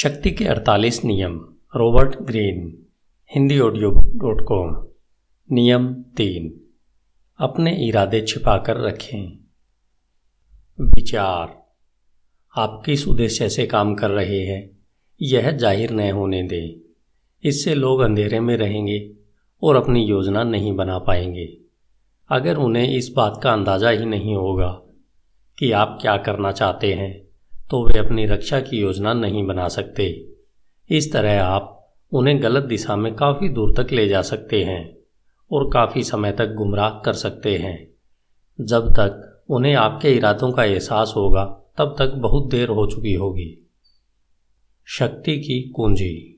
शक्ति के 48 नियम, Robert Greene, Hindi audio dot com नियम तीन। अपने इरादे छिपाकर रखें। विचार। आप किस उद्देश्य से काम कर रहे हैं? यह ज़ाहिर न होने दें। इससे लोग अंधेरे में रहेंगे और अपनी योजना नहीं बना पाएँगे। अगर उन्हें इस बात का अंदाज़ा ही नहीं होगा कि आप क्या करना चाहते हैं तो वे अपनी रक्षा की योजना नहीं बना सकते। इस तरह आप उन्हें गलत दिशा में काफ़ी दूर तक ले जा सकते हैं और काफ़ी समय तक गुमराह कर सकते हैं। जब तक उन्हें आपके इरादों का एहसास होगा, तब तक बहुत देर हो चुकी होगी। शक्ति की कुंजी।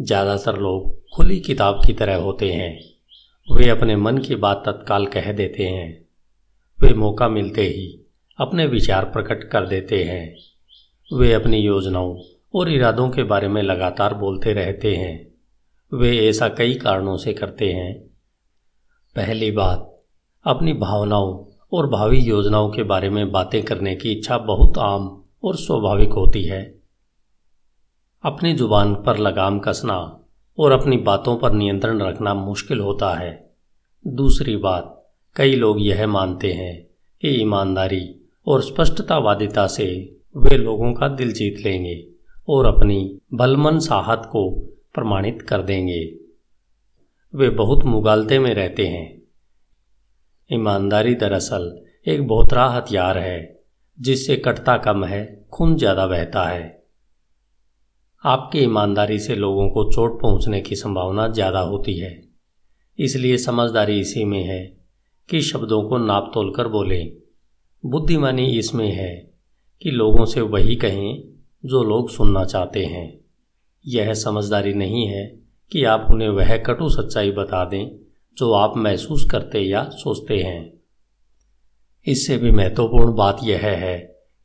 ज़्यादातर लोग खुली किताब की तरह होते हैं। वे अपने मन की बात तत्काल कह देते हैं। वे मौका मिलते ही अपने विचार प्रकट कर देते हैं। वे अपनी योजनाओं और इरादों के बारे में लगातार बोलते रहते हैं। वे ऐसा कई कारणों से करते हैं। पहली बात, अपनी भावनाओं और भावी योजनाओं के बारे में बातें करने की इच्छा बहुत आम और स्वाभाविक होती है। अपनी ज़ुबान पर लगाम कसना और अपनी बातों पर नियंत्रण रखना मुश्किल होता है। दूसरी बात, कई लोग यह मानते हैं कि ईमानदारी और स्पष्टतावादिता से वे लोगों का दिल जीत लेंगे और अपनी बलमन साहत को प्रमाणित कर देंगे। वे बहुत मुगालते में रहते हैं। ईमानदारी दरअसल एक बहुत बहुतरा हथियार है, जिससे कटता कम है खून ज़्यादा बहता है। आपकी ईमानदारी से लोगों को चोट पहुँचने की संभावना ज़्यादा होती है। इसलिए समझदारी इसी में है कि शब्दों को नाप तोल कर बोलें। बुद्धिमानी इसमें है कि लोगों से वही कहें जो लोग सुनना चाहते हैं। यह समझदारी नहीं है कि आप उन्हें वह कटु सच्चाई बता दें जो आप महसूस करते या सोचते हैं। इससे भी महत्वपूर्ण बात यह है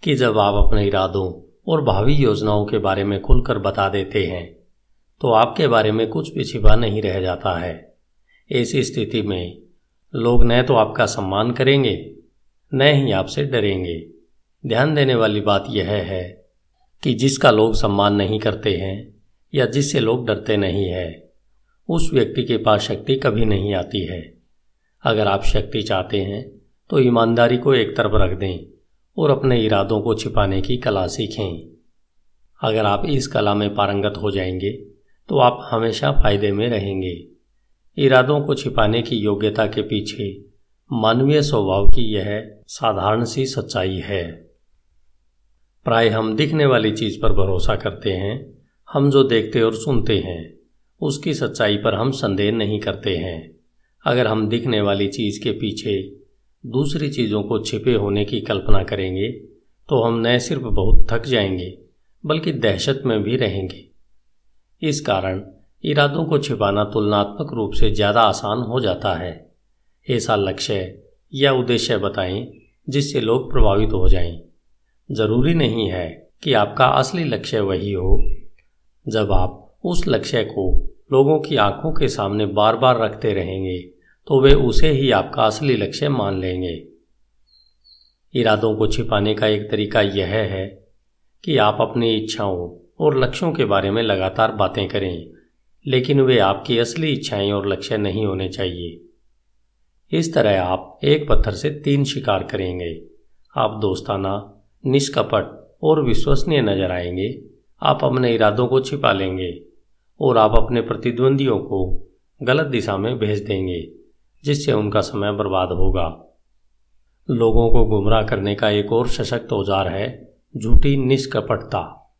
कि जब आप अपने इरादों और भावी योजनाओं के बारे में खुलकर बता देते हैं तो आपके बारे में कुछ भी छिपा नहीं रह जाता है। ऐसी स्थिति में लोग न तो आपका सम्मान करेंगे, न ही आपसे डरेंगे। ध्यान देने वाली बात यह है कि जिसका लोग सम्मान नहीं करते हैं या जिससे लोग डरते नहीं है, उस व्यक्ति के पास शक्ति कभी नहीं आती है। अगर आप शक्ति चाहते हैं तो ईमानदारी को एक तरफ़ रख दें और अपने इरादों को छिपाने की कला सीखें। अगर आप इस कला में पारंगत हो जाएँगे तो आप हमेशा फ़ायदे में रहेंगे। इरादों को छिपाने की योग्यता के पीछे मानवीय स्वभाव की यह साधारण सी सच्चाई है। प्राय हम दिखने वाली चीज़ पर भरोसा करते हैं, हम जो देखते और सुनते हैं, उसकी सच्चाई पर हम संदेह नहीं करते हैं। अगर हम दिखने वाली चीज़ के पीछे दूसरी चीज़ों को छिपे होने की कल्पना करेंगे तो हम न सिर्फ़ बहुत थक जाएँगे, बल्कि दहशत में भी रहेंगे। इस कारण इरादों को छिपाना तुलनात्मक रूप से ज़्यादा आसान हो जाता है। ऐसा लक्ष्य या उद्देश्य बताएँ जिससे लोग प्रभावित हो जाएँ। ज़रूरी नहीं है कि आपका असली लक्ष्य वही हो। जब आप उस लक्ष्य को लोगों की आँखों के सामने बार बार रखते रहेंगे तो वे उसे ही आपका असली लक्ष्य मान लेंगे। इरादों को छिपाने का एक तरीका यह है कि आप अपनी इच्छाओं और लक्ष्यों के बारे में लगातार बातें करें, लेकिन वे आपकी असली इच्छाएँ और लक्ष्य नहीं होने चाहिए। इस तरह आप एक पत्थर से तीन शिकार करेंगे। आप दोस्ताना निष्कपट और विश्वसनीय नज़र आएँगे। आप अपने इरादों को छिपा लेंगे और आप अपने प्रतिद्वंदियों को गलत दिशा में भेज देंगे, जिससे उनका समय बर्बाद होगा। लोगों को गुमराह करने का एक और सशक्त औज़ार है झूठी निष्कपटता।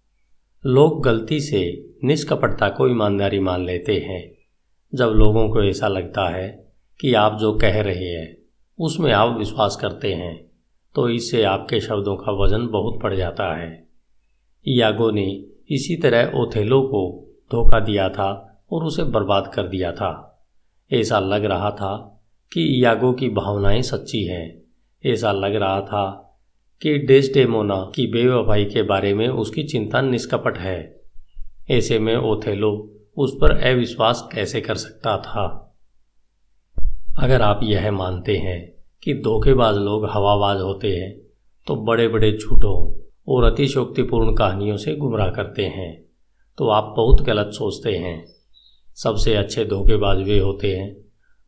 लोग गलती से निष्कपटता को ईमानदारी मान लेते हैं। जब लोगों को ऐसा लगता है कि आप जो कह रहे हैं, उसमें आप विश्वास करते हैं तो इससे आपके शब्दों का वज़न बहुत बढ़ जाता है। यागो ने इसी तरह ओथेलो को धोखा दिया था और उसे बर्बाद कर दिया था। ऐसा लग रहा था कि यागो की भावनाएँ सच्ची हैं। ऐसा लग रहा था कि डेस्डेमोना की बेवफाई के बारे में उसकी चिंता निष्कपट है। ऐसे में ओथेलो उस पर अविश्वास कैसे कर सकता था? अगर आप यह मानते हैं कि धोखेबाज लोग हवाबाज होते हैं तो बड़े बड़े झूठों और अतिशोक्तिपूर्ण कहानियों से गुमराह करते हैं। तो आप बहुत गलत सोचते हैं। सबसे अच्छे धोखेबाज वे होते हैं,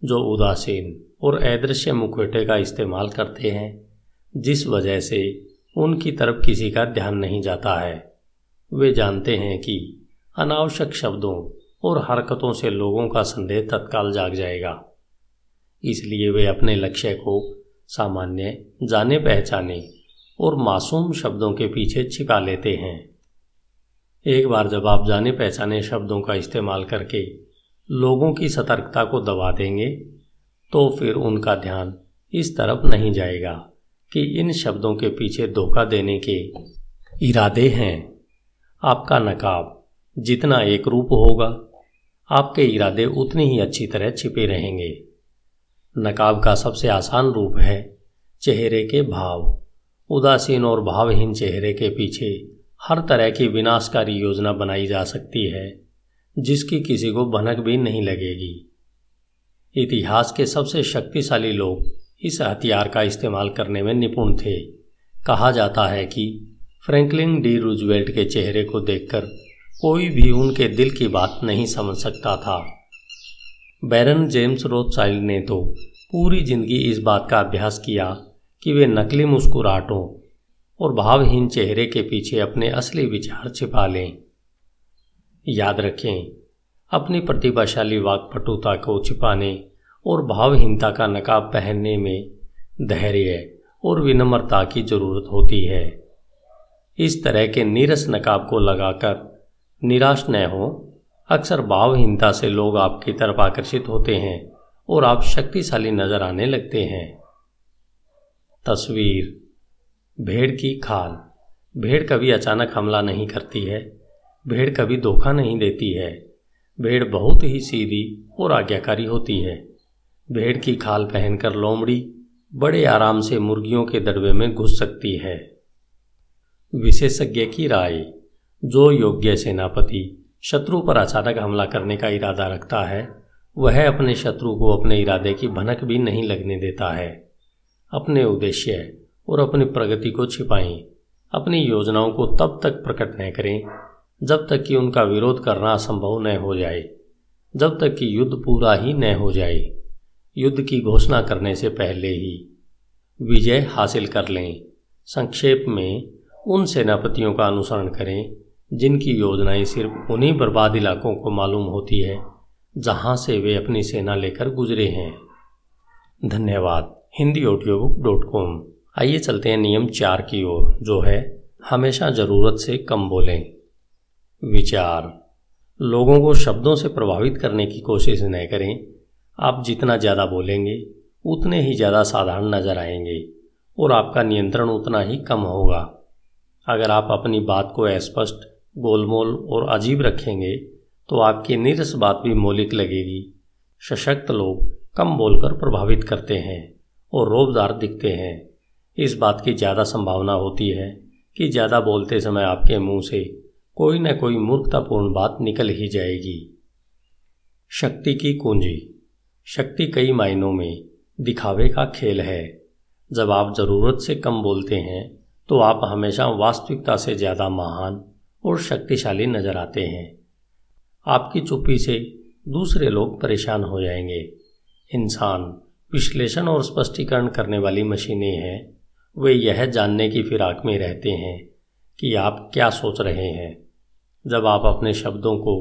जो उदासीन और अदृश्य मुखौटे का इस्तेमाल करते हैं, जिस वजह से उनकी तरफ़ किसी का ध्यान नहीं जाता है। वे जानते हैं कि अनावश्यक शब्दों और हरकतों से लोगों का संदेह तत्काल जाग जाएगा। इसलिए वे अपने लक्ष्य को सामान्य जाने पहचाने और मासूम शब्दों के पीछे छिपा लेते हैं। एक बार जब आप जाने पहचाने शब्दों का इस्तेमाल करके लोगों की सतर्कता को दबा देंगे तो फिर उनका ध्यान इस तरफ़ नहीं जाएगा कि इन शब्दों के पीछे धोखा देने के इरादे हैं। आपका नकाब जितना एक रूप होगा, आपके इरादे उतनी ही अच्छी तरह छिपे रहेंगे। नकाब का सबसे आसान रूप है चेहरे के भाव। उदासीन और भावहीन चेहरे के पीछे हर तरह की विनाशकारी योजना बनाई जा सकती है, जिसकी किसी को भनक भी नहीं लगेगी। इतिहास के सबसे शक्तिशाली लोग इस हथियार का इस्तेमाल करने में निपुण थे। कहा जाता है कि फ्रैंकलिन डी रूजवेल्ट के चेहरे को देखकर कोई भी उनके दिल की बात नहीं समझ सकता था। बैरन जेम्स रोथसाइल्ड ने तो पूरी ज़िंदगी इस बात का अभ्यास किया कि वे नकली मुस्कुराहटों और भावहीन चेहरे के पीछे अपने असली विचार छिपा लें। याद रखें, अपनी प्रतिभाशाली वाकपटुता को छिपाने और भावहीनता का नकाब पहनने में धैर्य और विनम्रता की ज़रूरत होती है। इस तरह के नीरस नकाब को लगाकर निराश न हो। अक्सर भावहीनता से लोग आपकी तरफ़ आकर्षित होते हैं और आप शक्तिशाली नज़र आने लगते हैं। तस्वीर। भेड़ की खाल। भेड़ कभी अचानक हमला नहीं करती है। भेड़ कभी धोखा नहीं देती है। भेड़ बहुत ही सीधी और आज्ञाकारी होती है। भेड़ की खाल पहनकर लोमड़ी बड़े आराम से मुर्गियों के दड़बे में घुस सकती है। विशेषज्ञ की राय। जो योग्य सेनापति शत्रु पर अचानक हमला करने का इरादा रखता है। वह अपने शत्रु को अपने इरादे की भनक भी नहीं लगने देता है। अपने उद्देश्य और अपनी प्रगति को छिपाएँ। अपनी योजनाओं को तब तक प्रकट न करें, जब तक कि उनका विरोध करना असंभव न हो जाए। जब तक कि युद्ध पूरा ही न हो जाए। युद्ध की घोषणा करने से पहले ही विजय हासिल कर लें। संक्षेप में, उन सेनापतियों का अनुसरण करें जिनकी योजनाएँ सिर्फ़ उन्हीं बर्बाद इलाकों को मालूम होती है, जहाँ से वे अपनी सेना लेकर गुजरे हैं। धन्यवाद। Hindi audiobook dot com. आइए चलते हैं नियम चार की ओर, जो है, हमेशा ज़रूरत से कम बोलें। विचार। लोगों को शब्दों से प्रभावित करने की कोशिश न करें। आप जितना ज़्यादा बोलेंगे, उतने ही ज़्यादा साधारण नज़र आएँगे, और आपका नियंत्रण उतना ही कम होगा। अगर आप अपनी बात को अस्पष्ट गोलमोल और अजीब रखेंगे तो आपकी निरस बात भी मौलिक लगेगी। सशक्त लोग कम बोलकर प्रभावित करते हैं और रोबदार दिखते हैं। इस बात की ज़्यादा संभावना होती है कि ज़्यादा बोलते समय आपके मुँह से कोई न कोई मूर्खतापूर्ण बात निकल ही जाएगी। शक्ति की कुंजी। शक्ति कई मायनों में दिखावे का खेल है। जब आप ज़रूरत से कम बोलते हैं तो आप हमेशा वास्तविकता से ज़्यादा महान और शक्तिशाली नज़र आते हैं। आपकी चुप्पी से दूसरे लोग परेशान हो जाएँगे। इंसान विश्लेषण और स्पष्टीकरण करने वाली मशीनें हैं। वे यह जानने की फिराक में रहते हैं कि आप क्या सोच रहे हैं। जब आप अपने शब्दों को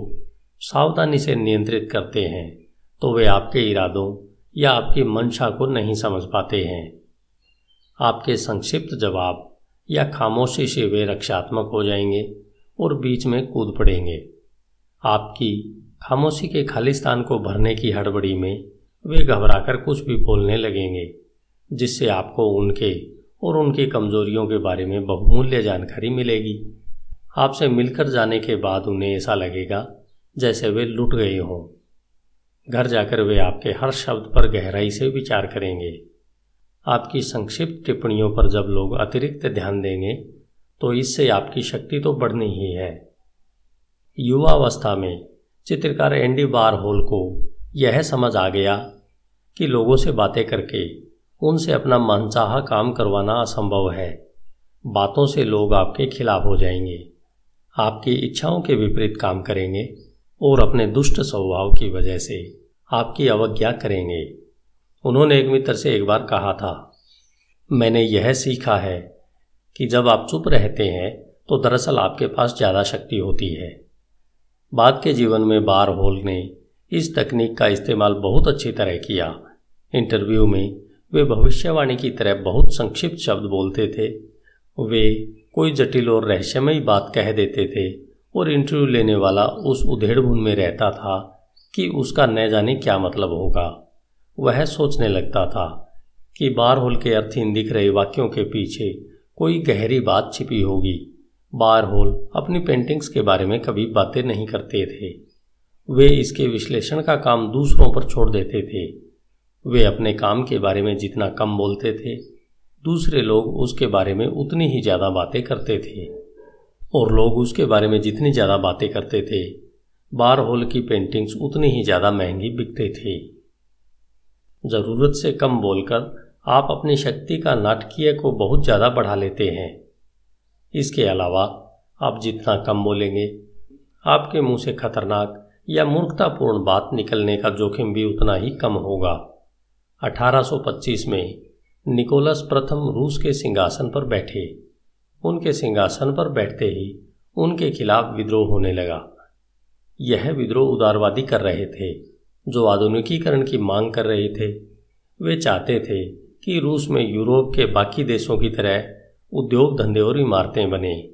सावधानी से नियंत्रित करते हैं तो वे आपके इरादों या आपकी मंशा को नहीं समझ पाते हैं। आपके संक्षिप्त जवाब या खामोशी से वे रक्षात्मक हो जाएँगे। और बीच में कूद पड़ेंगे। आपकी खामोशी के खालिस्तान को भरने की हड़बड़ी में वे घबराकर कुछ भी बोलने लगेंगे, जिससे आपको उनके और उनकी कमजोरियों के बारे में बहुमूल्य जानकारी मिलेगी। आपसे मिलकर जाने के बाद उन्हें ऐसा लगेगा जैसे वे लुट गए हों। घर जाकर वे आपके हर शब्द पर गहराई से विचार करेंगे। आपकी संक्षिप्त टिप्पणियों पर जब लोग अतिरिक्त ध्यान देंगे तो इससे आपकी शक्ति तो बढ़नी ही है। युवावस्था में चित्रकार एंडी बार होल को यह समझ आ गया कि लोगों से बातें करके उनसे अपना मनचाहा काम करवाना असंभव है। बातों से लोग आपके खिलाफ हो जाएँगे। आपकी इच्छाओं के विपरीत काम करेंगे और अपने दुष्ट स्वभाव की वजह से आपकी अवज्ञा करेंगे। उन्होंने एक मित्र से एक बार कहा था, मैंने यह सीखा है कि जब आप चुप रहते हैं तो दरअसल आपके पास ज़्यादा शक्ति होती है। बाद के जीवन में बार होल ने इस तकनीक का इस्तेमाल बहुत अच्छी तरह किया। इंटरव्यू में वे भविष्यवाणी की तरह बहुत संक्षिप्त शब्द बोलते थे। वे कोई जटिल और रहस्यमयी बात कह देते थे और इंटरव्यू लेने वाला उस उधेड़बुन में रहता था कि उसका न जाने क्या मतलब होगा। वह सोचने लगता था कि बार होल के अर्थहीन दिख रहे वाक्यों के पीछे कोई गहरी बात छिपी होगी। बार होल अपनी पेंटिंग्स के बारे में कभी बातें नहीं करते थे। वे इसके विश्लेषण का काम दूसरों पर छोड़ देते थे। वे अपने काम के बारे में जितना कम बोलते थे, दूसरे लोग उसके बारे में उतनी ही ज़्यादा बातें करते थे। और लोग उसके बारे में जितनी ज़्यादा बातें करते थे बार होल की पेंटिंग्स उतनी ही ज़्यादा महँगी बिकते थे। ज़रूरत से कम बोलकर आप अपनी शक्ति का नाटकीय को बहुत ज़्यादा बढ़ा लेते हैं। इसके अलावा आप जितना कम बोलेंगे, आपके मुँह से खतरनाक या मूर्खतापूर्ण बात निकलने का जोखिम भी उतना ही कम होगा। 1825 में निकोलस प्रथम रूस के सिंहासन पर बैठे। उनके सिंहासन पर बैठते ही उनके खिलाफ विद्रोह होने लगा। यह विद्रोह उदारवादी कर रहे थे। जो आधुनिकीकरण की मांग कर रहे थे, वे चाहते थे कि रूस में यूरोप के बाकी देशों की तरह उद्योग धंधे और इमारतें बने।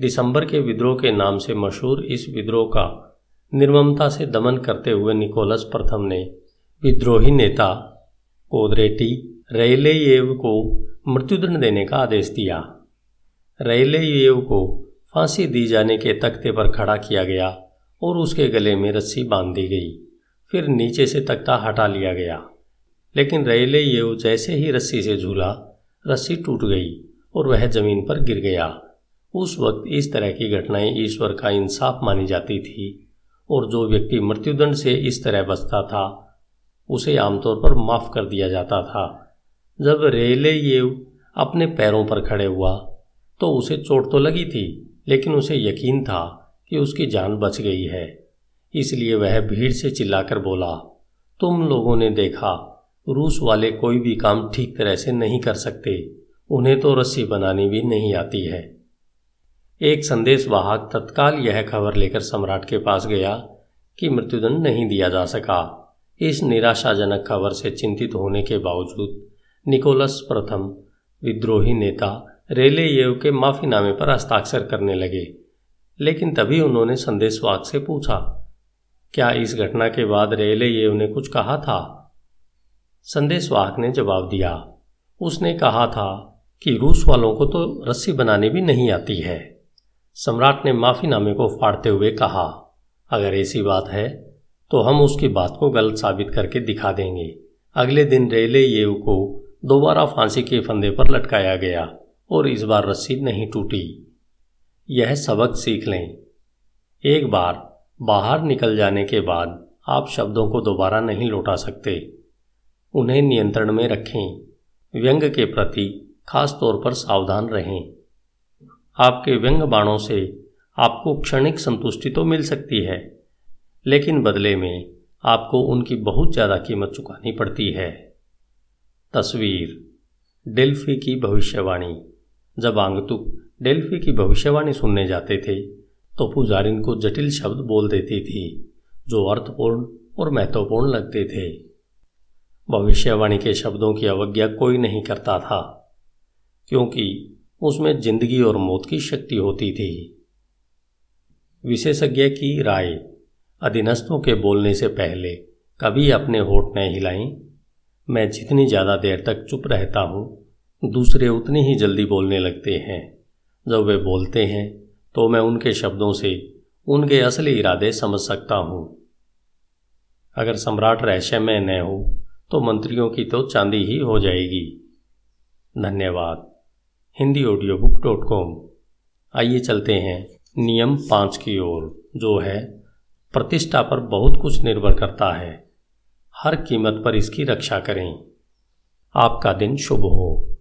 दिसंबर के विद्रोह के नाम से मशहूर इस विद्रोह का निर्ममता से दमन करते हुए निकोलस प्रथम ने विद्रोही नेता कोदरेटी रैलेयेव को मृत्युदंड देने का आदेश दिया। रैलेयेव को फांसी दी जाने के तख्ते पर खड़ा किया गया और उसके गले में रस्सी बाँध दी गई। फिर नीचे से तख्ता हटा लिया गया। लेकिन रैलेयेव जैसे ही रस्सी से झूला, रस्सी टूट गई और वह ज़मीन पर गिर गया। उस वक्त इस तरह की घटनाएँ ईश्वर का इंसाफ मानी जाती थी और जो व्यक्ति मृत्युदंड से इस तरह बचता था, उसे आमतौर पर माफ़ कर दिया जाता था। जब रेले ये अपने पैरों पर खड़े हुआ तो उसे चोट तो लगी थी, लेकिन उसे यकीन था कि उसकी जान बच गई है। इसलिए वह भीड़ से चिल्लाकर बोला, तुम लोगों ने देखा रूस वाले कोई भी काम ठीक तरह से नहीं कर सकते। उन्हें तो रस्सी बनानी भी नहीं आती है। एक संदेश वाहक तत्काल यह खबर लेकर सम्राट के पास गया कि मृत्युदंड नहीं दिया जा सका। इस निराशाजनक खबर से चिंतित होने के बावजूद निकोलस प्रथम विद्रोही नेता रेले रेलेयेव के माफीनामे पर हस्ताक्षर करने लगे, लेकिन तभी उन्होंने संदेशवाक से पूछा, क्या इस घटना के बाद रेले रेलेयेव ने कुछ कहा था? संदेशवाहक ने जवाब दिया। उसने कहा था कि रूस वालों को तो रस्सी बनाने भी नहीं आती है। सम्राट ने माफीनामे को फाड़ते हुए कहा, अगर ऐसी बात है तो हम उसकी बात को गलत साबित करके दिखा देंगे। अगले दिन रेले येव को दोबारा फांसी के फंदे पर लटकाया गया और इस बार रस्सी नहीं टूटी। यह सबक सीख लें। एक बार बाहर निकल जाने के बाद आप शब्दों को दोबारा नहीं लौटा सकते। उन्हें नियंत्रण में रखें। व्यंग के प्रति खास तौर पर सावधान रहें। आपके व्यंग बाणों से आपको क्षणिक संतुष्टि तो मिल सकती है, लेकिन बदले में आपको उनकी बहुत ज़्यादा कीमत चुकानी पड़ती है। तस्वीर। डेल्फी की भविष्यवाणी। जब आंगतुक डेल्फी की भविष्यवाणी सुनने जाते थे तो पुजारिन को जटिल शब्द बोल देती थी, जो अर्थपूर्ण और महत्वपूर्ण लगते थे। भविष्यवाणी के शब्दों की अवज्ञा कोई नहीं करता था, क्योंकि उसमें ज़िंदगी और मौत की शक्ति होती थी। विशेषज्ञ की राय अधीनस्थों के बोलने से पहले कभी अपने होठ न हिलाएँ मैं जितनी ज़्यादा देर तक चुप रहता हूँ, दूसरे उतनी ही जल्दी बोलने लगते हैं। जब वे बोलते हैं तो मैं उनके शब्दों से उनके असली इरादे समझ सकता हूँ। अगर सम्राट रहस्यमय न हो तो मंत्रियों की तो चांदी ही हो जाएगी। धन्यवाद। Hindi audio book dot com आइए चलते हैं नियम पाँच की ओर, जो है, प्रतिष्ठा पर बहुत कुछ निर्भर करता है। हर कीमत पर इसकी रक्षा करें। आपका दिन शुभ हो।